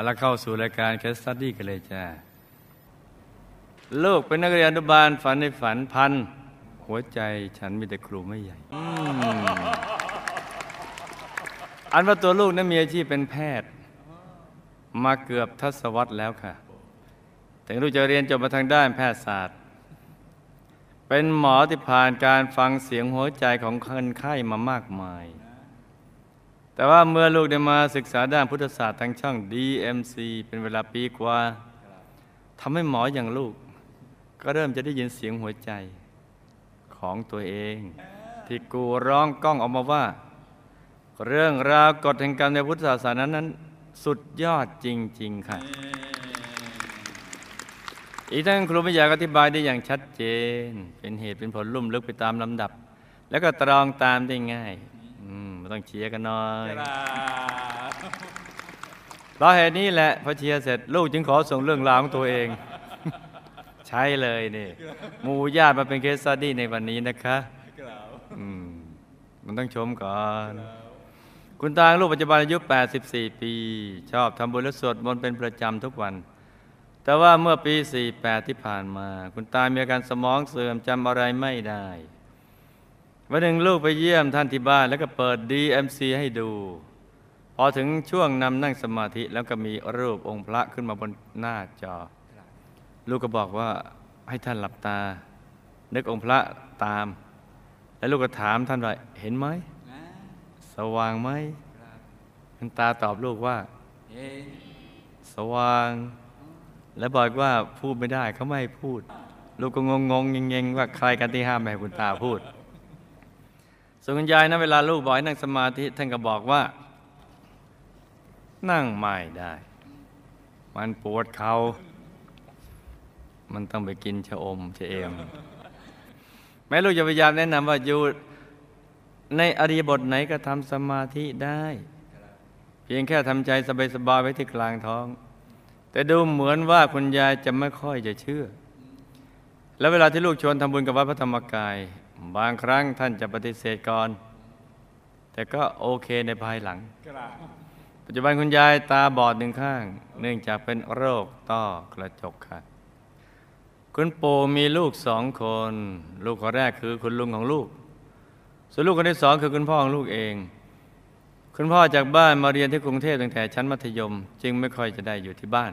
เอาละเข้าสู่รายการแคสตัดดี้กันเลยจ้า ลูกเป็นนักเรียนอนุบาลฝันในฝันพัน หัวใจฉันมีแต่ครูไม่ใหญ่อืมอันว่าตัวลูกนั้นมีอาชีพเป็นแพทย์ มาเกือบทศวรรษแล้วค่ะแต่ลูกจะเรียนจบมาทางด้านแพทยศาสตร์ เป็นหมอที่ผ่านการฟังเสียงหัวใจของคนไข้มามากมาย แต่ว่าเมื่อลูกได้มาศึกษาด้านพุทธศาสตร์ทางช่อง DMC เป็นเวลาปีกว่าทำให้หมออย่างลูก ก็เริ่มจะได้ยินเสียงหัวใจของตัวเอง ที่กูร้องก้องออกมาว่า เรื่องราวกฎแห่งกรรมในพุทธศาสนานั้นสุดยอดจริง ๆ ค่ะ อีกทั้งครูไม่อยากอธิบายได้อย่างชัดเจน เป็นเหตุเป็นผลลุ่มลึกไปตามลำดับ แล้วก็ตรองตามได้ง่าย ต้องเชียร์กันหน่อยเพราะเหตุนี้แหละพอเชียร์เสร็จลูกจึงขอส่งเรื่องราวของตัวเอง ใช่เลยนี่หมูญาติมาเป็นเคสสตดี้ในวันนี้นะคะอืมมันต้องชมก่อน คุณตางลูกปัจจุบันอายุ 84 ปี ชอบทำบุญและสวดมนต์เป็นประจำทุกวัน แต่ว่าเมื่อปี 48 ที่ผ่านมา คุณตามีอาการสมองเสื่อมจำอะไรไม่ได้ วันหนึ่งลูกไปเยี่ยมท่านที่บ้าน แล้วก็เปิด DMC ให้ดู พอถึงช่วงนำนั่งสมาธิแล้วก็มีรูปองค์พระขึ้นมาบนหน้าจอ ลูกก็บอกว่าให้ท่านหลับตา นึกองค์พระตาม แล้วลูกก็ถามท่านว่าเห็นไหม สว่างไหมท่านตาตอบลูกว่า สว่าง แล้วบอกว่าพูดไม่ได้เขาไม่ให้พูด ลูกก็งงงๆเงงๆว่าใครกันที่ห้ามไม่ให้คุณตาพูด ส่วนคุณยายนะเวลาลูกบอกให้นั่งสมาธิท่านก็บอกว่า นั่งไม่ได้ มันปวดเขามันต้องไปกินชะอมชะเอม แม่ลูกจะพยายามแนะนำว่าอยู่ในอริยบทไหนก็ทำสมาธิได้ เพียงแค่ทำใจสบายๆไว้ที่กลางท้อง แต่ดูเหมือนว่าคุณยายจะไม่ค่อยจะเชื่อ แล้วเวลาที่ลูกชวนทำบุญกับวัดพระธรรมกาย บางครั้งท่านจะปฏิเสธก่อน แต่ก็โอเคในภายหลัง ปัจจุบันคุณยายตาบอดหนึ่งข้าง เนื่องจากเป็นโรคต้อกระจกค่ะ คุณปู่มีลูกสองคน ลูกคนแรกคือคุณลุงของลูก ส่วนลูกคนที่สองคือคุณพ่อของลูกเองคุณพ่อจากบ้านมาเรียนที่กรุงเทพตั้งแต่ชั้นมัธยม จึงไม่ค่อยจะได้อยู่ที่บ้าน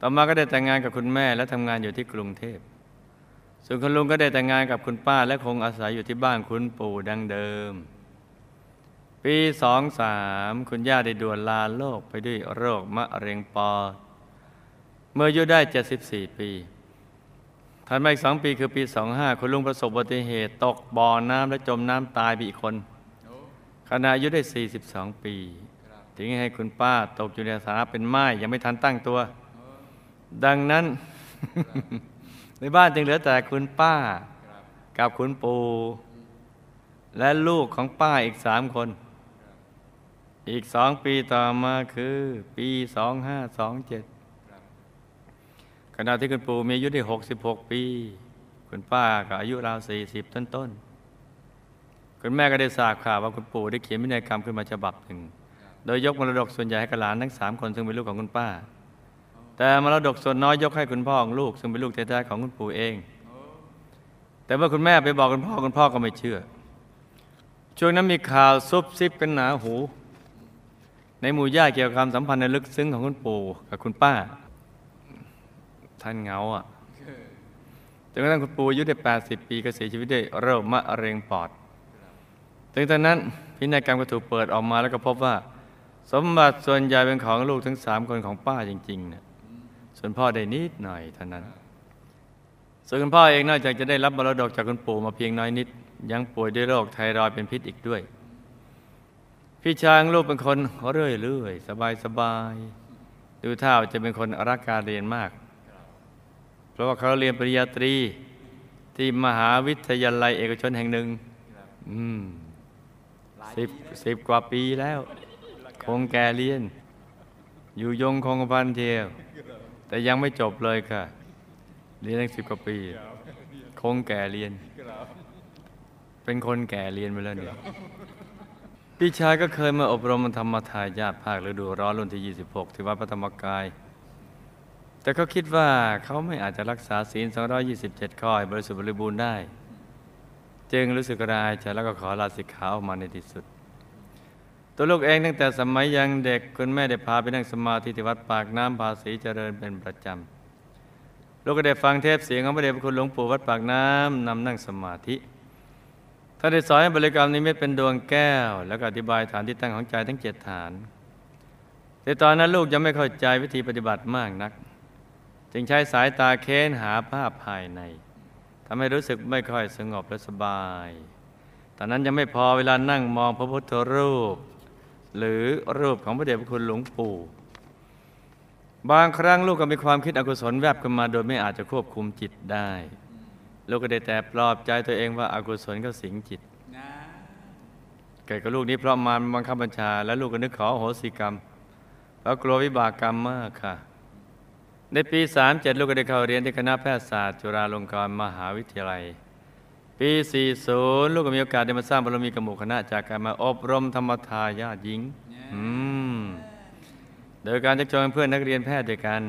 ต่อมาก็ได้แต่งงานกับคุณแม่และทำงานอยู่ที่กรุงเทพ ส่วนคุณลุงก็ได้แต่งงานกับคุณป้าและคงอาศัยอยู่ที่บ้านคุณปู่ดังเดิม ปีสองสามคุณย่าได้ด่วนลาโลกไปด้วยโรคมะเร็งปอด เมื่ออายุได้ 74 ปีถัดมาอีกสองปีคือปี25คุณลุงประสบอุบัติเหตุตกบ่อน้ำและจมน้ำตายไปอีกคน ขณะอายุได้ 42 ปีถึงให้คุณป้าตกอยู่ในสถานะเป็นไม้ยังไม่ทันตั้งตัว ดังนั้น ในบ้านจึงเหลือแต่คุณป้ากับคุณปู่ และลูกของป้าอีกสามคน อีกสองปีต่อมาคือปีสองห้าสองเจ็ดขณะที่คุณปู่มีอายุได้หกสิบหกปี คุณป้าก็อายุราวสี่สิบต้นต้นๆคุณแม่ก็ได้ทราบข่าวว่าคุณปู่ได้เขียนพินัยกรรมขึ้นมาฉบับหนึ่ง โดยยกมรดกส่วนใหญ่ให้กับหลานทั้งสามคนซึ่งเป็นลูกของคุณป้า แต่มรดกส่วนน้อยยกให้คุณพ่อของลูก ซึ่งเป็นลูกแท้ๆของคุณปู่เอง แต่เมื่อคุณแม่ไปบอกคุณพ่อคุณพ่อก็ไม่เชื่อ ช่วงนั้นมีข่าวซุบซิบกันหนาหู ในหมู่ญาติเกี่ยวกับความสัมพันธ์ในลึกซึ้งของคุณปู่กับคุณป้า ท่านเงาอะจนกระทั่งคุณปู่อายุได้ 80 ปีก็เสียชีวิตด้วยโรคมะเร็งปอดถึงตอนนั้นพินัยกรรมก็ถูกเปิดออกมาแล้วก็พบว่า สมบัติส่วนใหญ่เป็นของลูกทั้งสามคนของป้าจริงๆนะ ส่วนพ่อได้นิดหน่อยเท่านั้น ส่วนคุณพ่อเองนอกจากจะได้รับมรดกจากคุณปู่มาเพียงน้อยนิด ยังป่วยด้วยโรคไทรอยเป็นพิษอีกด้วย พี่ชายของลูกเป็นคนเรื่อยเรื่อยสบายสบายดูท่าจะเป็นคนรักการเรียนมาก เพราะว่าเขาเรียนปริญญาตรีที่มหาวิทยาลัยเอกชนแห่งหนึ่งอืมสิบสิบกว่าปีแล้ว คงแก่เรียน อยู่ยงคงพันเทียว แต่ยังไม่จบเลยค่ะ เรียนตั้งสิบกว่าปี คงแก่เรียน เป็นคนแก่เรียนไปแล้วเนี่ยพี่ชายก็เคยมาอบรมธรรมทายาทภาคฤดูร้อนรุ่นที่ 26 ที่วัดพระธรรมกาย แต่เขาคิดว่าเขาไม่อาจจะรักษาศีล 227 ข้อให้บริสุทธิ์บริบูรณ์ได้ จึงรู้สึกรายใจแล้วก็ขอลาสิกขาออกมาในที่สุด ตัวลูกเองตั้งแต่สมัยยังเด็กคุณแม่ได้พาไปนั่งสมาธิที่วัดปากน้ำภาษีเจริญเป็นประจำลูกก็ได้ฟังเทปเสียงของพระเดชพระคุณหลวงปู่วัดปากน้ำนำนั่งสมาธิท่านได้สอนให้บริกรรมนิมิตเป็นดวงแก้ว แล้วก็อธิบายฐานที่ตั้งของใจทั้งเจ็ดฐาน แต่ตอนนั้นลูกยังไม่เข้าใจวิธีปฏิบัติมากนัก จึงใช้สายตาเค้นหาภาพภายในทำให้รู้สึกไม่ค่อยสงบและสบาย ตอนนั้นยังไม่พอเวลานั่งมองพระพุทธรูป หรือรูปของพระเดชพระคุณหลวงปู่ บางครั้งลูกก็มีความคิดอกุศลแวบขึ้นมาโดยไม่อาจจะควบคุมจิตได้ ลูกก็ได้แต่ปลอบใจตัวเองว่าอากุศลก็สิงจิตเกิดกับลูกนี้เพราะมารบังคับบัญชา และลูกก็นึกขออโหสิกรรมเพราะกลัววิบากกรรมมากค่ะ ในปี 37 ลูกก็ได้เข้าเรียนที่คณะแพทยศาสตร์จุฬาลงกรณ์มหาวิทยาลัย ปี 40 ลูกก็มีโอกาสได้มาสร้างบารมีกับหมู่คณะ จากการมาอบรมธรรมทายาทหญิงอืมโดยการชักชวนเพื่อนนักเรียนแพทย์ด้วยกัน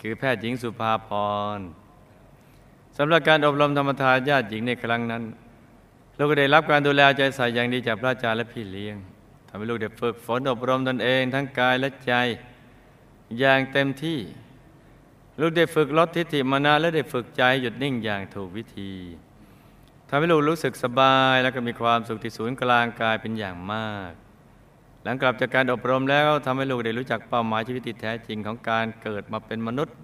คือแพทย์หญิงสุภาพรสำหรับการอบรมธรรมทายาทหญิงในครั้งนั้น ลูกก็ได้รับการดูแลใจใส่อย่างดีจากพระอาจารย์และพี่เลี้ยงทำให้ลูกได้ฝึกฝนอบรมตนเองทั้งกายและใจ อย่างเต็มที่ ลูกได้ฝึกลดทิฏฐิมานะและได้ฝึกใจหยุดนิ่งอย่างถูกวิธีทำให้ลูกรู้สึกสบายและก็มีความสุขที่ศูนย์กลางกายเป็นอย่างมาก หลังกลับจากการอบรมแล้วทำให้ลูกได้รู้จักเป้าหมายชีวิตที่แท้จริงของการเกิดมาเป็นมนุษย์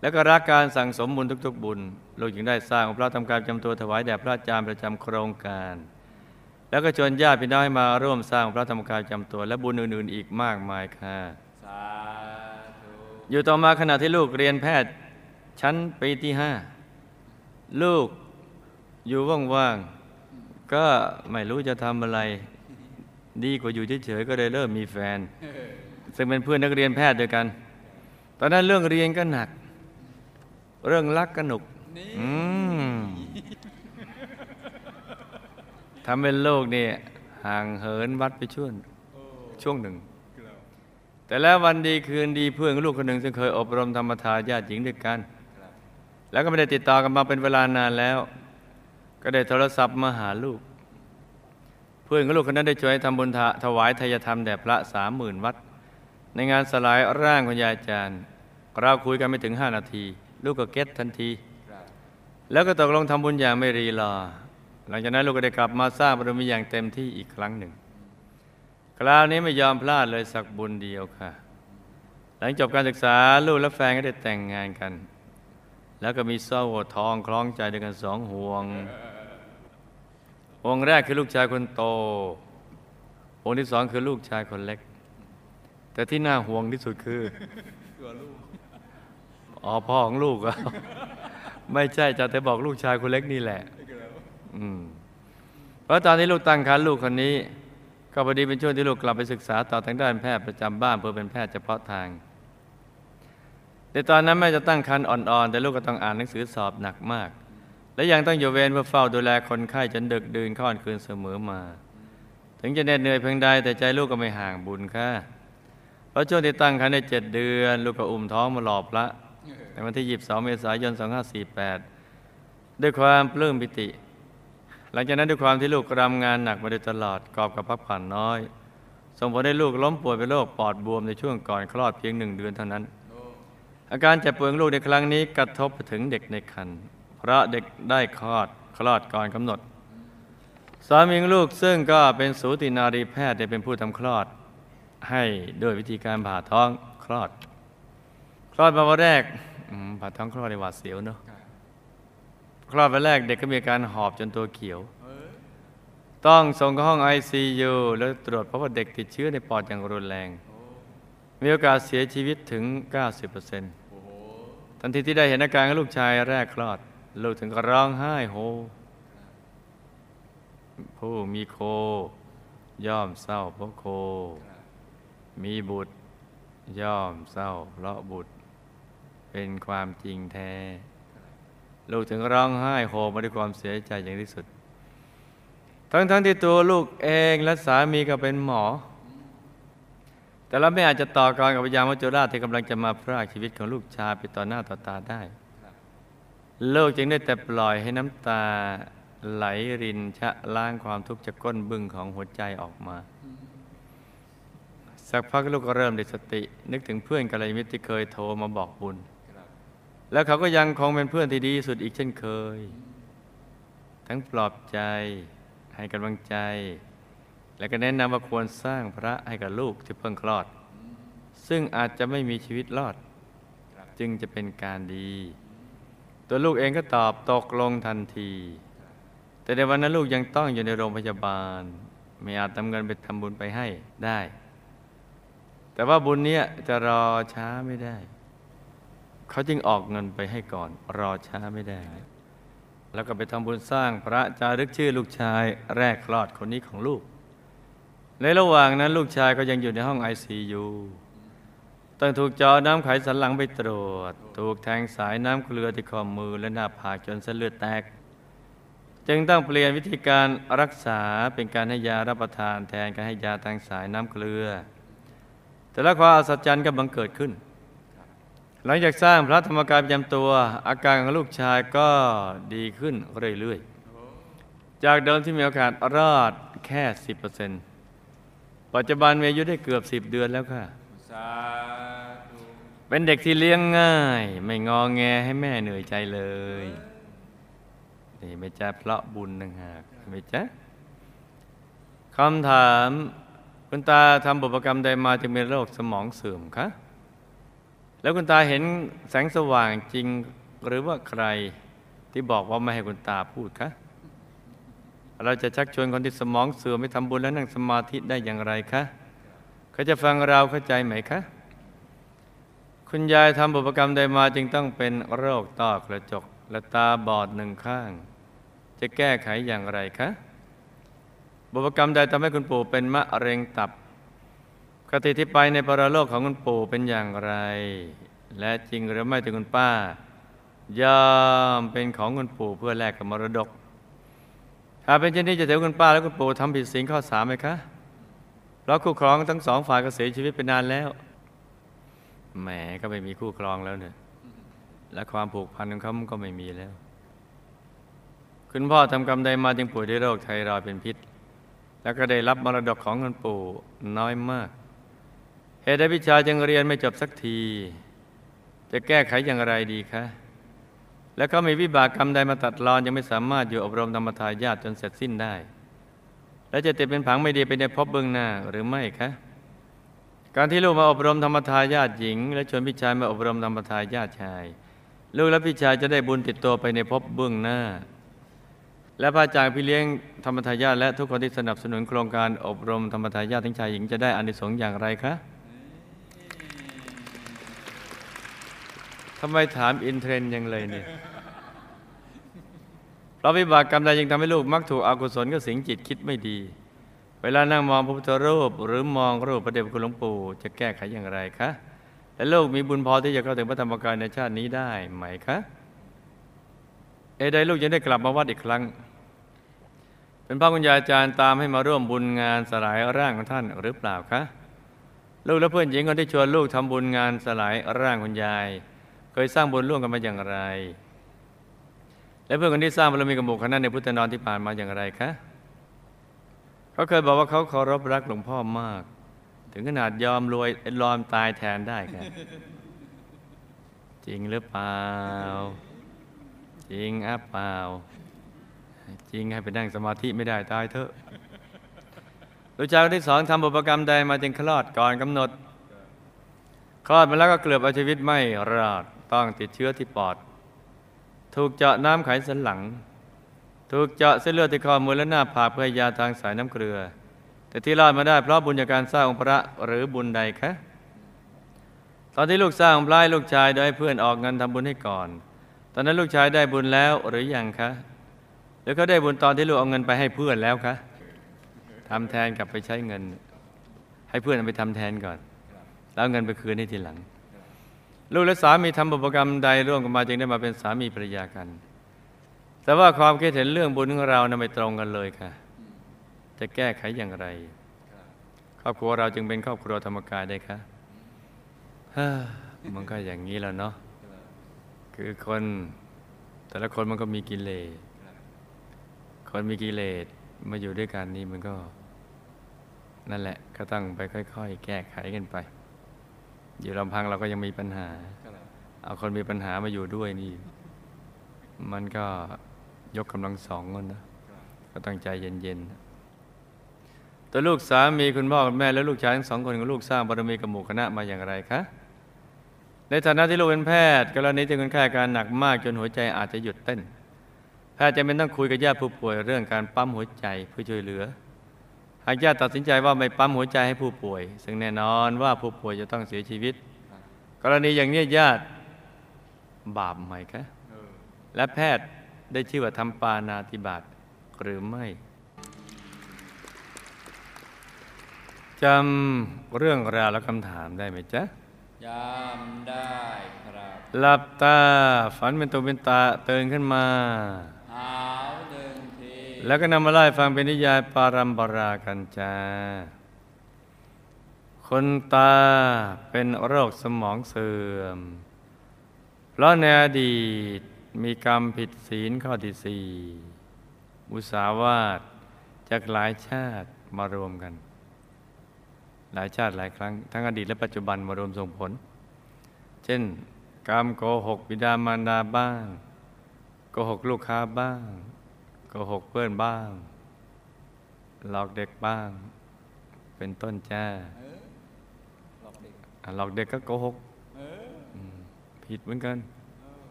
และก็รักการสั่งสมบุญทุก ๆ บุญ ลูกจึงได้สร้างองค์พระทำการจำตัวถวายแด่พระอาจารย์ประจำโครงการ แล้วก็ชวนญาติพี่น้องให้มาร่วมสร้างพระธรรมกายจำตัว และบุญอื่นๆ อีกมากมายค่ะสา อยู่ต่อมาขณะที่ลูกเรียนแพทย์ ชั้นปีที่ห้าลูกอยู่ว่างๆก็ไม่รู้จะทำอะไร ดีกว่าอยู่เฉยๆก็เลยเริ่มมีแฟน ซึ่งเป็นเพื่อนนักเรียนแพทย์ด้วยกัน ตอนนั้นเรื่องเรียนก็หนัก เรื่องรักก็หนุกทำเป็นโลกนี่ห่างเหินวัดไปช่วงช่วงหนึ่ง แต่แล้ววันดีคืนดีเพื่อนลูกคนหนึ่งซึ่งเคยอบรมธรรมทายาทหญิงด้วยกัน แล้วก็ไม่ได้ติดต่อกันมาเป็นเวลานานแล้ว ก็ได้โทรศัพท์มาหาลูก เพื่อนของลูกคนนั้นได้ช่วยทำบุญถถวายทายธรรมแด่พระสามหมื่นวัด ในงานสลายร่างคุณยายอาจารย์เราคุยกันไม่ถึงห้านาที ลูกก็เก็ตทันที แล้วก็ตกลงทำบุญอย่างไม่รีรอ หลังจากนั้นลูกก็ได้กลับมาสร้างบารมีอย่างเต็มที่อีกครั้งหนึ่ง คราวนี้ไม่ยอมพลาดเลยสักบุญเดียวค่ะ หลังจบการศึกษาลูกและแฟนก็ได้แต่งงานกัน แล้วก็มีโซ่ทองคล้องใจด้วยกันสองห่วงห่วงแรกคือลูกชายคนโตห่วงที่สองคือลูกชายคนเล็ก แต่ที่น่าห่วงที่สุดคืออ๋อพ่อของลูกอะไม่ใช่จะแต่บอกลูกชายคนเล็กนี่แหละ อืมเพราะตอนที่ลูกตั้งครรภ์ลูกคนนี้ ก็พอดีเป็นช่วงที่ลูกกลับไปศึกษาต่อทางด้านแพทย์ประจำบ้านเพื่อเป็นแพทย์เฉพาะทางแต่ตอนนั้นแม่จะตั้งครรภ์อ่อนๆ แต่ลูกก็ต้องอ่านหนังสือสอบหนักมาก และยังต้องอยู่เวรเพื่อเฝ้าดูแลคนไข้จนดึกดื่นค่อนคืนเสมอมา ถึงจะเหน็ดเหนื่อยเพียงใดแต่ใจลูกก็ไม่ห่างบุญค่ะเพราะช่วงที่ตั้งครรภ์ได้เจ็ดเดือน ลูกก็อุ้มท้องมาหล่อพระในวันที่ 22 เมษายน 2548 ด้วยความปลื้มปิติ หลังจากนั้นด้วยความที่ลูกรำงานหนักมาโดยตลอดกอบกับพักผ่อนน้อย ส่งผลให้ลูกล้มป่วยเป็นโรคปอดบวมในช่วงก่อนคลอดเพียงหนึ่งเดือนเท่านั้น อาการเจ็บป่วยของลูกในครั้งนี้กระทบถึงเด็กในครรภ์เพราะเด็กได้คลอดคลอดก่อนกำหนดสามีของลูกซึ่งก็เป็นสูตินารีแพทย์ได้เป็นผู้ทำคลอด ให้ด้วยวิธีการผ่าท้องคลอด คลอดมาวันแรกผ่าท้องคลอดในหวาดเสียวเนาะ ครับคลอดวันแรกเด็กก็มีอาการหอบจนตัวเขียว ต้องส่งเข้าห้อง ICU แล้วตรวจพบว่าเด็กติดเชื้อในปอดอย่างรุนแรง มีโอกาสเสียชีวิตถึง 90%โอ้โหทันทีที่ได้เห็นอาการของลูกชายแรกคลอด ลูกถึงก็ร้องไห้โฮผู้มีโค ย่อมเศร้าเพราะโค มีบุตร ย่อมเศร้าเพราะบุตร เป็นความจริงแท้ ลูกถึงร้องไห้โฮมาด้วยความเสียใจอย่างที่สุด ทั้งๆทที่ตัวลูกเองและสามีก็เป็นหมอ แต่เราไม่อาจจะต่อกรกับพยามัจจุราชที่กำลังจะมาพรากชีวิตของลูกชายไปต่อหน้าต่อตาได้โลกจึงได้แต่ปล่อยให้น้ำตาไหลรินชะล้างความทุกข์จากก้นบึ้งของหัวใจออกมา สักพักลูกก็เริ่มได้สติ นึกถึงเพื่อนกัลยาณมิตรที่เคยโทรมาบอกบุญ แล้วเขาก็ยังคงเป็นเพื่อนที่ดีสุดอีกเช่นเคย ทั้งปลอบใจให้กำลังใจ และก็แนะนำว่าควรสร้างพระให้กับลูกที่เพิ่งคลอด ซึ่งอาจจะไม่มีชีวิตรอด จึงจะเป็นการดี ตัวลูกเองก็ตอบตกลงทันที แต่ในวันนั้นลูกยังต้องอยู่ในโรงพยาบาล ไม่อาจนำเงินไปทำบุญไปให้ได้ แต่ว่าบุญเนี้ยจะรอช้าไม่ได้ เขาจึงออกเงินไปให้ก่อนรอช้าไม่ได้ แล้วก็ไปทำบุญสร้างพระจารึกชื่อลูกชายแรกคลอดคนนี้ของลูก ในระหว่างนั้นลูกชายก็ยังอยู่ในห้องไอซียูต้องถูกเจาะน้ำไขสันหลังไปตรวจ ถูกแทงสายน้ำเกลือที่ข้อมือและหน้าผากจนเส้นเลือดแตก จึงต้องเปลี่ยนวิธีการรักษาเป็นการให้ยารับประทานแทนการให้ยาทางสายน้ำเกลือ แต่ล้วความอัศจรรย์ก็บังเกิดขึ้น หลังจากสร้างพระธรรมกายประจำตัว อาการของลูกชายก็ดีขึ้นเรื่อยๆ จากเดิมที่มีโอกาสรอดแค่ 10%ปัจจุบันมีอายุได้เกือบ 10 เดือนแล้วค่ะ เป็นเด็กที่เลี้ยงง่าย ไม่งอแงให้แม่เหนื่อยใจเลย นี่ไม่จ้าเพราะบุญต่างหากไม่จ้าคำถามคุณตาทำบุพกรรมใดมาจึงเป็นโรคสมองเสื่อมคะ แล้วคุณตาเห็นแสงสว่างจริงหรือว่าใครที่บอกว่าไม่ให้คุณตาพูดคะเราจะชักชวนคนที่สมองเสื่อมไปทำบุญและนั่งสมาธิได้อย่างไรคะเขาจะฟังเราเข้าใจไหมคะ คุณยายทำบุพกรรมใดมาจึงต้องเป็นโรคต้อกระจกและตาบอดหนึ่งข้าง จะแก้ไขอย่างไรคะบุพกรรมใดทำให้คุณปู่เป็นมะเร็งตับ คติที่ไปในปรโลกของคุณปู่เป็นอย่างไร และจริงหรือไม่ที่คุณป้ายอมเป็นของคุณปู่เพื่อแลกกับมรดก ถ้าเป็นเช่นนี้จะถือคุณป้าและคุณปู่ทำผิดศีลข้อสามไหมคะเพราะคู่ครองทั้งสองฝ่ายก็เสียชีวิตไปนานแล้วแหมก็ไม่มีคู่ครองแล้วเนี่ยและความผูกพันของเขาก็ไม่มีแล้ว คุณพ่อทำกรรมใดมาจึงป่วยด้วยโรคไทรอยด์เป็นพิษ แล้วก็ได้รับมรดกของเงินปู่น้อยมาก เหตุใดพิชาจึงเรียนไม่จบสักที จะแก้ไขอย่างไรดีคะ แล้วก็มีวิบากกรรมใดมาตัดรอนยังไม่สามารถอยู่อบรมธรรมทายาทจนเสร็จสิ้นได้ และจะติดเป็นผังไม่ดีไปในภพเบื้องหน้าหรือไม่คะ การที่ลูกมาอบรมธรรมทายาทหญิง และชวนพี่ชายมาอบรมธรรมทายาทชาย ลูกและพี่ชายจะได้บุญติดตัวไปในภพเบื้องหน้าและพระอาจารย์พี่เลี้ยงธรรมทายาทและทุกคนที่สนับสนุนโครงการอบรมธรรมทายาททั้งชายหญิงจะได้อานิสงส์อย่างไรคะ ทำไมถามอินเทรนยังเลยเนี่ยเพราะวิบากกรรมใดยังทำให้ลูกมักถูกอกุศลก็สิงจิตคิดไม่ดี เวลานั่งมองพระพุทธรูป หรือมองรูปพระเดชพระคุณหลวงปู่จะแก้ไขอย่างไรคะและลูกมีบุญพอที่จะเข้าถึงพระธรรมกายในชาตินี้ได้ไหมคะเอใดลูกยังได้กลับมาวัดอีกครั้ง เป็นพระคุณยายอาจารย์ตามให้มาร่วมบุญงานสลายร่างของท่านหรือเปล่าคะลูกและเพื่อนหญิงคนที่ชวนลูกทำบุญงานสลายร่างคุณยาย เคยสร้างบุญร่วมกันมาอย่างไร และเพื่อนคนที่สร้างบารมีกับหมู่คณะในพุทธนอนที่ผ่านมาอย่างไรคะเขาเคยบอกว่าเขาเคารพรักหลวงพ่อมาก ถึงขนาดยอมรวยยอมตายแทนได้ค่ะจริงหรือเปล่า จริงอะเปล่า จริงให้ไปนั่งสมาธิไม่ได้ตายเถอะลูกชายคนที่สองทำบุพกรรมใดมาจึงคลอดก่อนกำหนด คลอดมาแล้วก็เกือบเอาชีวิตไม่รอด ต้องติดเชื้อที่ปอด ถูกเจาะน้ำไขสันหลัง ถูกเจาะเส้นเลือดที่คอมือและหน้าผากเพื่อยาทางสายน้ำเกลือ แต่ที่รอดมาได้เพราะบุญจากการสร้างองค์พระหรือบุญใดคะตอนที่ลูกสร้างพระให้ลูกชายโดยให้เพื่อนออกเงินทำบุญให้ก่อน ตอนนั้นลูกชายได้บุญแล้วหรือยังคะหรือเขาได้บุญตอนที่ลูกเอาเงินไปให้เพื่อนแล้วคะทำแทนกลับไปใช้เงิน ให้เพื่อนไปทำแทนก่อน แล้วเอาเงินไปคืนให้ทีหลัง ลูกและสามีทำบุพกรรมใดร่วมกันมาจึงได้มาเป็นสามีภรรยากัน แต่ว่าความคิดเห็นเรื่องบุญของเรานะไม่ตรงกันเลยค่ะ จะแก้ไขอย่างไร ครอบครัวเราจึงเป็นครอบครัวธรรมกายได้คะมันก็อย่างนี้แล้วเนาะคือคนแต่ละคนมันก็มีกิเลสคนมีกิเลสมาอยู่ด้วยกันนี่มันก็ นั่นแหละก็ต้องไปค่อย ๆ แก้ไขกันไป อยู่ลำพังเราก็ยังมีปัญหา เอาคนมีปัญหามาอยู่ด้วยนี่ มันก็ยกกำลังสองคนนะ ก็ต้องใจเย็นๆ ตัวลูกสามีคุณพ่อคุณแม่และลูกชายทั้งสองคนของลูกสร้างบารมีกับหมู่คณะมาอย่างไรคะ ในฐานะที่ลูกเป็นแพทย์กรณีที่คนไข้การหนักมากจนหัวใจอาจจะหยุดเต้น แพทย์จะเป็นต้องคุยกับญาติผู้ป่วยเรื่องการปั๊มหัวใจเพื่อช่วยเหลือ หากญาติตัดสินใจว่าไม่ปั๊มหัวใจให้ผู้ป่วย ซึ่งแน่นอนว่าผู้ป่วยจะต้องเสียชีวิต กรณีอย่างนี้ญาติบาปไหมคะและแพทย์ได้ชื่อว่าทำปานาติบาตหรือไม่จำเรื่องราวและคำถามได้ไหมจ๊ะจำได้ครับ หลับตาฝันเป็นตัวเป็นตาเตือนขึ้นมาหาวหนึ่งที แล้วก็นำมาไล่ฟังเป็นนิยายปารัมปรากันจ้าคนตาเป็นโรคสมองเสื่อม เพราะในอดีตมีกรรมผิดศีลข้อที่สี่มุสาวาทจากหลายชาติมารวมกัน หลายชาติหลายครั้ง ทั้งอดีตและปัจจุบันมารวมส่งผล เช่น กรรมโกหกบิดามารดาบ้าง โกหกลูกค้าบ้าง โกหกเพื่อนบ้าง หลอกเด็กบ้าง เป็นต้นจ้าหลอกเด็กอะหลอกเด็กก็โกหกเออมผิดเหมือนกัน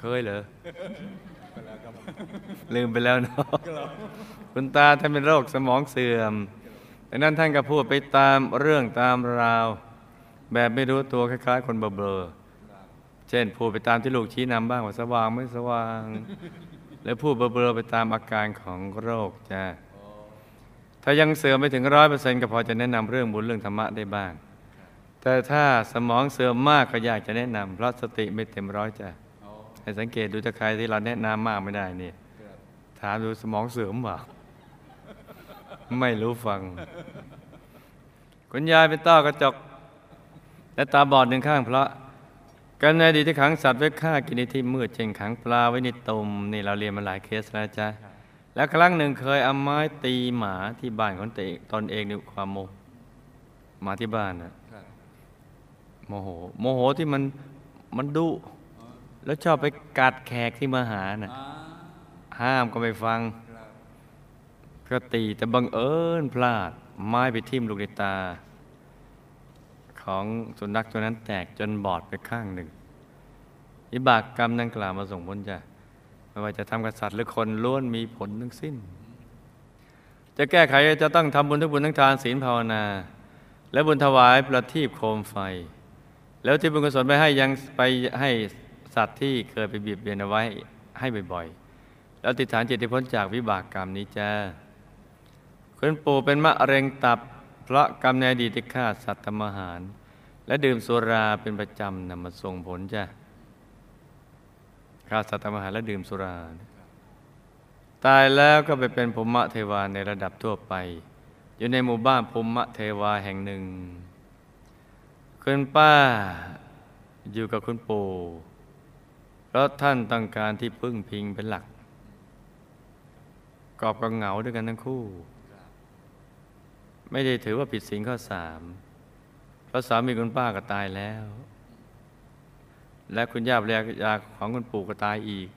เคยเหรอลืมไปแล้วเนาะคุณตาท่านเป็นโรคสมองเสื่อมดังนั้นท่านก็พูดไปตามเรื่องตามราว แบบไม่รู้ตัวคล้ายๆ คนเบลอๆเช่นพูดไปตามที่ลูกชี้นำบ้างว่าสว่างไม่สว่าง แล้วพูดเบลอๆไปตามอาการของโรคจ้ะถ้ายังเสื่อมไม่ถึงร้อยเปอร์เซ็นต์ก็พอจะแนะนำเรื่องบุญเรื่องธรรมะได้บ้าง แต่ถ้าสมองเสื่อมมากก็อยากจะแนะนำเพราะสติไม่เต็มร้อยจ้ะเอาให้สังเกตดูถ้าใครที่เราแนะนำมากไม่ได้นี่ถามดูสมองเสื่อมเปล่าไม่รู้ฟัง คุณยายเป็นต้อกระจก และตาบอดหนึ่งข้างเพราะ กันในดีที่ขังสัตว์ไว้ฆ่ากินในที่มืดเช่นขังปลาไว้ในตุ่มนี่เราเรียนมาหลายเคสแล้วจ้ะและครั้งหนึ่งเคยเอาไม้ตีหมาที่บ้านของตนเองตนเองด้วยความโมโหมาที่บ้านนะโมโห โมโหที่มันมันดุแล้วชอบไปกัดแขกที่มาหาน่ะอ่าห้ามก็ไม่ฟัง ก็ตีแต่บังเอิญพลาดไม้ไปทิ่มลูกในตา ของสุนัขตัวนั้นแตกจนบอดไปข้างหนึ่งวิบากกรรมดังกล่าวมาส่งผลจะไม่ว่าจะทำกับสัตว์หรือคนล้วนมีผลทั้งสิ้น จะแก้ไขจะต้องทำบุญทุกบุญทั้งทานศีลภาวนา และบุญถวายประทีปโคมไฟ แล้วที่บุญกุศลไปให้ยังไปให้สัตว์ที่เคยไปเบียดเบียนเอาไว้ให้บ่อยๆ แล้วติดฐานจิตที่พ้นจากวิบากกรรมนี้จ้าคุณปู่เป็นมะเร็งตับ ราะกรรมในอดีตที่ฆ่าสัตว์ทำอาหาร และดื่มสุราเป็นประจำนำมาส่งผลจ้าฆ่าสัตว์ทำอาหารและดื่มสุรา ตายแล้วก็ไปเป็นภูมิเทวาในระดับทั่วไป อยู่ในหมู่บ้านภูมิเทวาแห่งหนึ่งคุณป้าอยู่กับคุณปู่เพราะท่านต้องการที่พึ่งพิงเป็นหลัก กอบกับเหงาด้วยกันทั้งคู่ ไม่ได้ถือว่าผิดศีลข้อสามเพราะสามีคุณป้าก็ตายแล้ว และคุณย่าภรรยาของคุณปู่ก็ตายอีก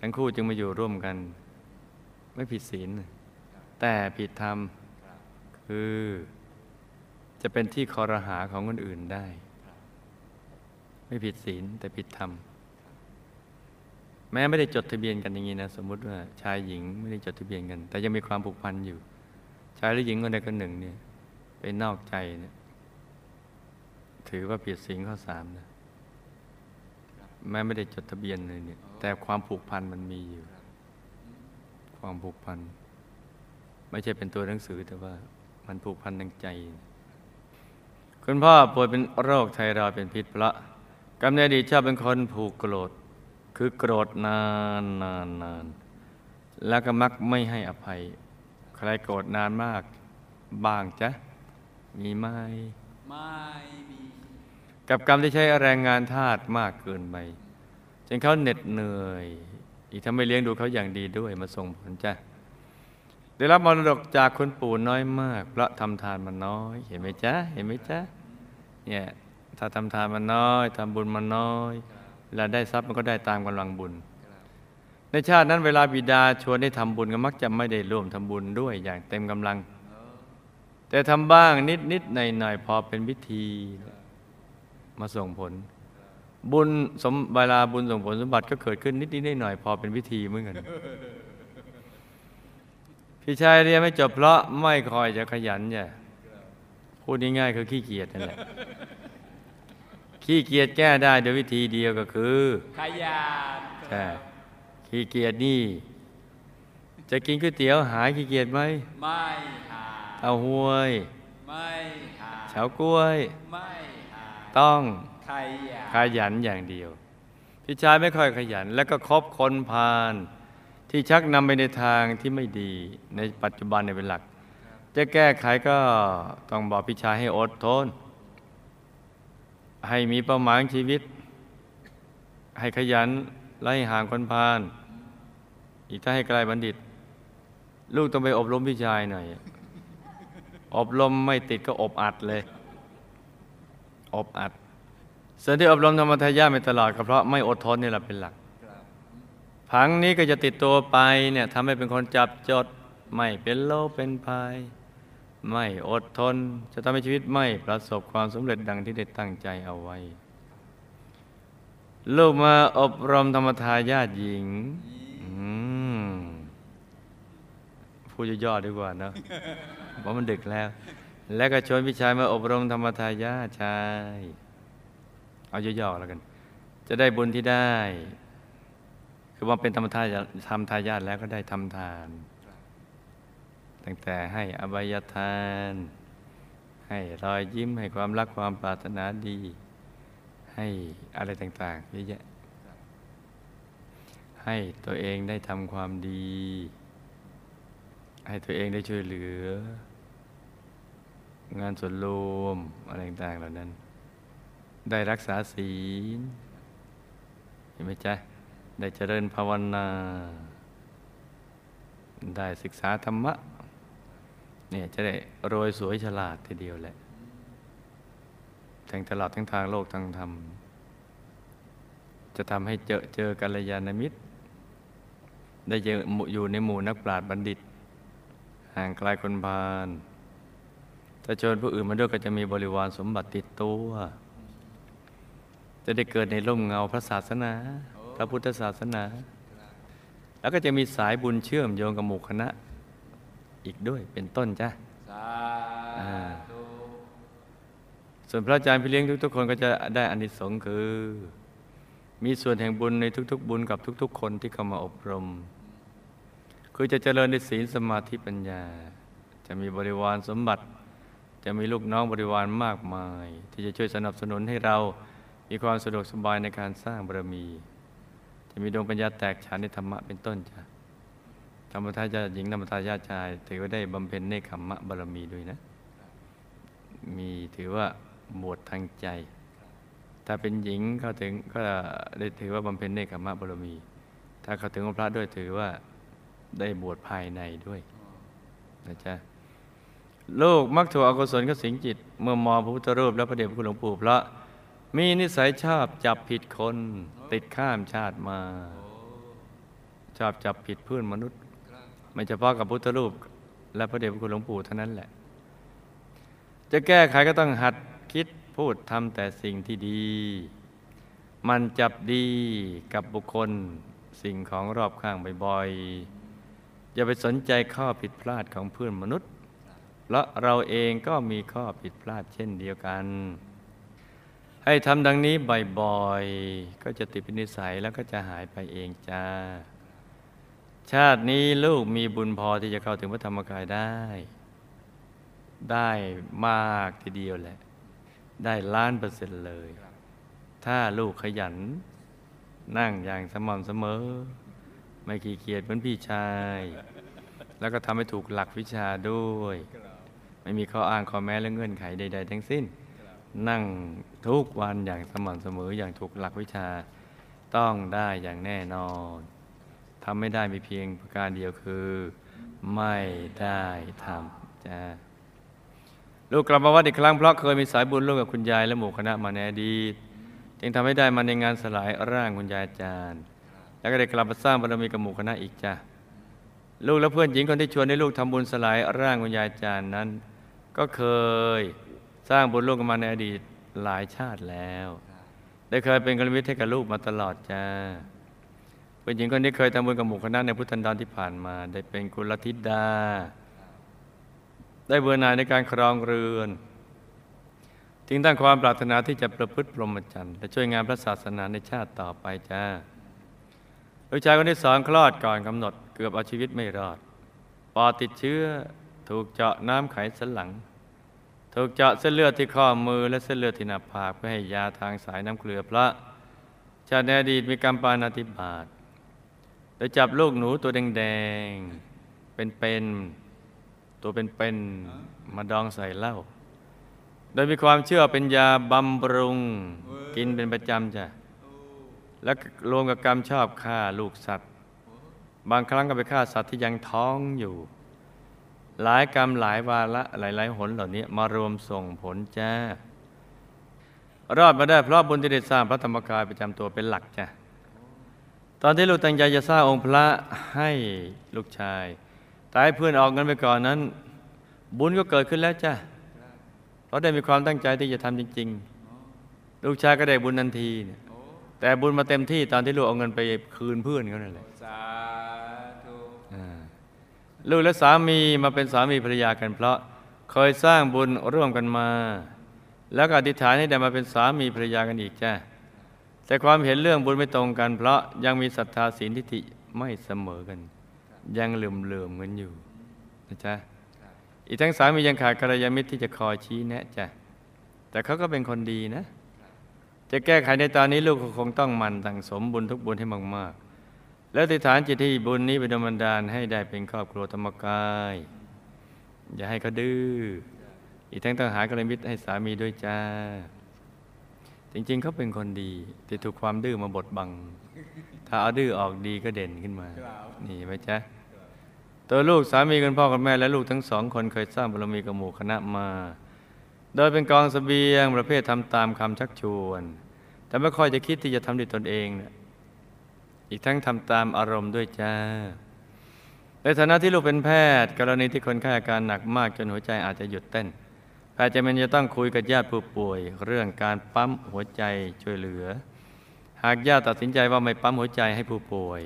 ทั้งคู่จึงมาอยู่ร่วมกัน ไม่ผิดศีลแต่ผิดธรรมคือจะเป็นที่คอรหาของคนอื่นได้ ไม่ผิดศีลแต่ผิดธรรม แม้ไม่ได้จดทะเบียนกันอย่างนี้นะ สมมุติว่าชายหญิงไม่ได้จดทะเบียนกัน แต่ยังมีความผูกพันอยู่ายหรือหญิงคนใดคนหนึ่งเนี่ยไปนอกใจเนี่ยถือว่าผิดศีลข้อสามนะแม้ไม่ได้จดทะเบียนเลยเนี่ย แต่ความผูกพันมันมีอยู่ ความผูกพัน ไม่ใช่เป็นตัวหนังสือแต่ว่ามันผูกพันทางใจ คุณพ่อป่วยเป็นโรคไทรอยด์เป็นพิษเพราะกำเนิดอดีตชอบเป็นคนผูกโกรธ คือโกรธนานนานนานแล้วก็มักไม่ให้อภัยใรโกรธนานมาก บ้างจ๊ะ มีไหมไม่มีกับกรรมที่ใช้แรงงานทาสมากเกินไปจนเขาเหน็ดเหนื่อย อีกทั้งไม่เลี้ยงดูเขาอย่างดีด้วยมาส่งผลจ้ะได้รับมรดกจากคุณปู่น้อยมาก เพราะทำทานมาน้อย เห็นไหมจ๊ะ เห็นไหมจ๊ะเนี่ยถ้าทำทานมาน้อยทำบุญมาน้อยเวลาได้ทรัพย์มันก็ได้ตามกำลังบุญ ในชาตินั้นเวลาบิดาชวนให้ทำบุญก็มักจะไม่ได้ร่วมทำบุญด้วยอย่างเต็มกำลัง แต่ทำบ้างนิดนิดหน่อยหน่อยๆพอเป็นพิธีมาส่งผล บุญสมเวลาบุญส่งผลสมบัติก็เกิดขึ้นนิดนิดหน่อยๆพอเป็นพิธีเหมือนกันพี่ชายเรียนไม่จบเพราะไม่คอยจะขยันเนี่ยพูดง่ายๆคือขี้เกียจนั่นแหละขี้เกียจแก้ได้โดยวิธีเดียวก็คือ ขยันใช่ ขี้เกียจนี่ จะกินก๋วยเตี๋ยวหายขี้เกียจไหม ไม่หาเต้าหวย ไม่หาเฉาก้วย ไม่หาต้องขยันขยันอย่างเดียว พี่ชายไม่ค่อยขยัน แล้วก็คบคนพาลที่ชักนำไปในทางที่ไม่ดีในปัจจุบันในยเป็นหลัก จะแก้ไขก็ต้องบอกพี่ชายให้อดทน ให้มีเป้าหมายของชีวิต ให้ขยัน และให้ห่างคนพาลอีกถ้าให้ไกลบัณฑิต ลูกต้องไปอบรมพี่ชายหน่อย อบรมไม่ติดก็อบอัดเลย อบอัดส่วนที่อบรมธรรมทายาไม่ตลอดก็เพราะไม่อดทนนี่แหละเป็นหลักผังนี้ก็จะติดตัวไปเนี่ยทำให้เป็นคนจับจด ไม่เป็นโลเป็นภัยไม่อดทน จะทำให้ชีวิตไม่ประสบความสำเร็จดังที่ได้ตั้งใจเอาไว้ ลูกมาอบรมธรรมทายาทหญิงพูดย่อๆดีกว่านะเพราะมันดึกแล้ว แล้วก็ชวนพี่ชายมาอบรมธรรมทายาทชาย เอาย่อๆแล้วกัน จะได้บุญที่ได้ คือว่าเป็นธรรมทายาททำทายาทแล้วก็ได้ทำทาน ตั้งแต่ให้อบายทาน ให้รอยยิ้มให้ความรักความปรารถนาดี ให้อะไรต่างๆเยอะแยะ ให้ตัวเองได้ทำความดี ให้ตัวเองได้ช่วยเหลือ งานส่วนรวมอะไรต่างๆเหล่านั้น ได้รักษาศีลเห็นไหมจ๊ะ ได้เจริญภาวนา ได้ศึกษาธรรมะเนี่ยจะได้โรยสวยฉลาดทีเดียวแหละ ทั้งตลอดทั้งทางโลกทางธรรม จะทำให้เจอเจอกัลยาณมิตร ได้เจออยู่ในหมู่นักปราชญ์บัณฑิต ห่างไกลคนพาลถ้าชวนผู้อื่นมาด้วยก็จะมีบริวารสมบัติติดตัว จะได้เกิดในร่มเงาพระศาสนา พระพุทธศาสนา แล้วก็จะมีสายบุญเชื่อมโยงกับหมู่คณะ อีกด้วยเป็นต้นจ้ะ สาอ่าธุส่วนพระอาจารย์พี่เลี้ยงทุก ๆ คนก็จะได้อานิสงส์คือ มีส่วนแห่งบุญในทุก ๆ บุญกับทุก ๆ คนที่เข้ามาอบรม คือจะเจริญในศีลสมาธิปัญญา จะมีบริวารสมบัติ จะมีลูกน้องบริวารมากมาย ที่จะช่วยสนับสนุนให้เรามีความสะดวกสบายในการสร้างบารมี จะมีดวงปัญญาแตกฉานในธรรมะเป็นต้นจ้ะธรรมทายาทหญิงธรรมทายาทชาย ถือว่าได้บำเพ็ญเนคขมมะบารมีด้วยนะ มีถือว่า บวชทางใจ ถ้าเป็นหญิงเขาถึงก็ได้ถือว่าบำเพ็ญเนคขมมะบารมี ถ้าเขาถึงพระด้วยถือว่าได้บวชภายในด้วยนะจ๊ะลูกมักถูกอกุศลก็สิงจิต เมื่อมองพระพุทธรูปและพระเดชพระคุณหลวงปู่พระมีนิสัยชอบจับผิดคน ติดข้ามชาติมา ชอบจับผิดเพื่อนมนุษย์ ไม่เฉพาะกับพุทธรูป และพระเดชพระคุณหลวงปู่เท่านั้นแหละ จะแก้ไขก็ต้องหัด พูดทำแต่สิ่งที่ดี มันจับดีกับบุคคลสิ่งของรอบข้างบ่อยๆอย่าไปสนใจข้อผิดพลาดของเพื่อนมนุษย์เพราะเราเองก็มีข้อผิดพลาดเช่นเดียวกัน ให้ทำดังนี้บ่อยๆ ก็จะติดเป็นนิสัยแล้วก็จะหายไปเองจ้า ชาตินี้ลูกมีบุญพอที่จะเข้าถึงพระธรรมกายได้ ได้มากทีเดียวแหละ ได้ล้านเปอร์เซ็นต์เลย ถ้าลูกขยัน นั่งอย่างสม่ำเสมอ ไม่ขี้เกียจเหมือนพี่ชาย แล้วก็ทำให้ถูกหลักวิชาด้วย ไม่มีข้ออ้างข้อแม้และเงื่อนไขใด ๆ ทั้งสิ้น นั่งทุกวันอย่างสม่ำเสมออย่างถูกหลักวิชาต้องได้อย่างแน่นอนทำไม่ได้มีเพียงประการเดียวคือ ไม่ได้ทำจ้า ลูกกลับมาวัดอีกครั้งเพราะเคยมีสายบุญร่วมกับคุณยายและหมู่คณะมาในอดีตจึงทำให้ได้มาในงานสลายร่างคุณยายอาจารย์ แล้วก็ได้กลับมาสร้างบารมีกับหมู่คณะอีกจ้าลูกและเพื่อนหญิงคนที่ชวนให้ลูกทำบุญสลายร่างคุณยายอาจารย์นั้น ก็เคยสร้างบุญร่วมกันมาในอดีตหลายชาติแล้ว ได้เคยเป็นกัลยาณมิตรให้กับลูกมาตลอดจ้าเป็นหญิงคนนี้เคยทำบุญกับหมู่คณะในพุทธันดรที่ผ่านมา ได้เป็นกุลธิดา ได้เบื่อหน่ายในการครองเรือน จึงตั้งความปรารถนาที่จะประพฤติพรหมจรรย์และช่วยงานพระศาสนาในชาติต่อไปจ้าลูกชายคนที่สองคลอดก่อนกำหนด เกือบเอาชีวิตไม่รอด ปอดติดเชื้อถูกเจาะน้ำไขสันหลัง ถูกเจาะเส้นเลือดที่ข้อมือและเส้นเลือดที่หน้าผากเพื่อให้ยาทางสายน้ำเกลือพระชาติในอดีตมีกรรมปานาติบาตโดยจับลูกหนูตัวแดงๆเป็นๆ ตัวเป็นๆมาดองใส่เหล้าโดยมีความเชื่อเป็นยาบำรุงกินเป็นประจำจ้ะและรวมกับกรรมชอบฆ่าลูกสัตว์ บางครั้งก็ไปฆ่าสัตว์ที่ยังท้องอยู่ หลายกรรมหลายวาระหลายๆหนเหล่านี้มารวมส่งผลจ้ารอดมาได้เพราะบุญที่ได้สร้างพระธรรมกายประจำตัวเป็นหลักจ้ะตอนที่ลูกตั้งใจจะสร้างองค์พระให้ลูกชาย แต่ให้เพื่อนออกเงินไปก่อนนั้น บุญก็เกิดขึ้นแล้วจ้ะเพราะได้มีความตั้งใจที่จะทำจริง ๆ ลูกชายก็ได้บุญทันทีเนี่ยแต่บุญมาเต็มที่ตอนที่ลูกเอาเงินไปคืนเพื่อนเขานั่นแหละสาธุอ่าลูกและสามีมาเป็นสามีภรรยากันเพราะเคยสร้างบุญร่วมกันมา แล้วก็อธิษฐานให้ได้มาเป็นสามีภรรยากันอีกจ้าแต่ความเห็นเรื่องบุญไม่ตรงกัน เพราะยังมีศรัทธาศีลทิฏฐิไม่เสมอกัน ยังเหลื่อมเหลื่อมๆกันอยู่นะจ๊ะอีกทั้งสามียังขาดกัลยาณมิตรที่จะคอยชี้แนะจ้ะแต่เขาก็เป็นคนดีนะ จะแก้ไขในตอนนี้ลูกคงต้องมันสั่งสมบุญทุกบุญให้มากๆ แล้วอธิฐานจิตที่บุญนี้เป็นดลบันดาลให้ได้เป็นครอบครัวธรรมกาย อย่าให้เขาดื้ออีกทั้งต้องหากระมิตรให้สามีด้วยจ้าจริงๆเขาเป็นคนดี แต่ถูกความดื้อมาบดบัง ถ้าเอาดื้อออกดีก็เด่นขึ้นมา นี่ไหมจ๊ะ ตัวลูกสามีคุณพ่อคุณแม่และลูกทั้งสองคนเคยสร้างบารมีกับหมู่คณะมา โดยเป็นกองเสบียงประเภททำตามคำชักชวน แต่ไม่ค่อยจะคิดที่จะทำด้วยตนเองนะอีกทั้งทำตามอารมณ์ด้วยจ้าในฐานะที่ลูกเป็นแพทย์ กรณีที่คนไข้อาการหนักมากจนหัวใจอาจจะหยุดเต้นแพทย์จะเป็นจะต้องคุยกับญาติผู้ป่วย เรื่องการปั๊มหัวใจช่วยเหลือ หากญาติตัดสินใจว่าไม่ปั๊มหัวใจให้ผู้ป่วย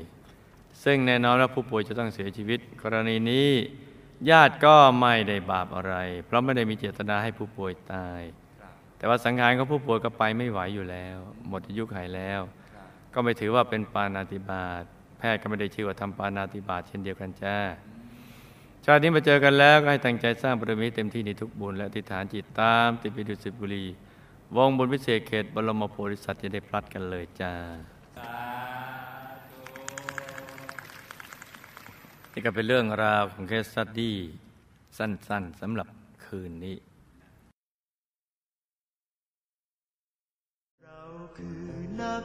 ซึ่งแน่นอนว่าผู้ป่วยจะต้องเสียชีวิต กรณีนี้ ญาติก็ไม่ได้บาปอะไร เพราะไม่ได้มีเจตนาให้ผู้ป่วยตาย แต่ว่าสังขารของผู้ป่วยก็ไปไม่ไหวอยู่แล้ว หมดอายุขัยแล้ว ก็ไม่ถือว่าเป็นปานาติบาตแพทย์ก็ไม่ได้ชื่อว่าทำปานาติบาตเช่นเดียวกันจ้าชาตินี้มาเจอกันแล้วก็ให้ตั้งใจสร้างบารมีเต็มที่ในทุกบุญและอธิฐานจิตตาม ติดไปดุสิตบุรีวงบุญพิเศษเขตบรมโพธิสัตว์จะได้พลัดกันเลยจ้า นี่ก็เป็นเรื่องราวของเคสสตดี้สั้นๆสำหรับคืนนี้ เราคือนัก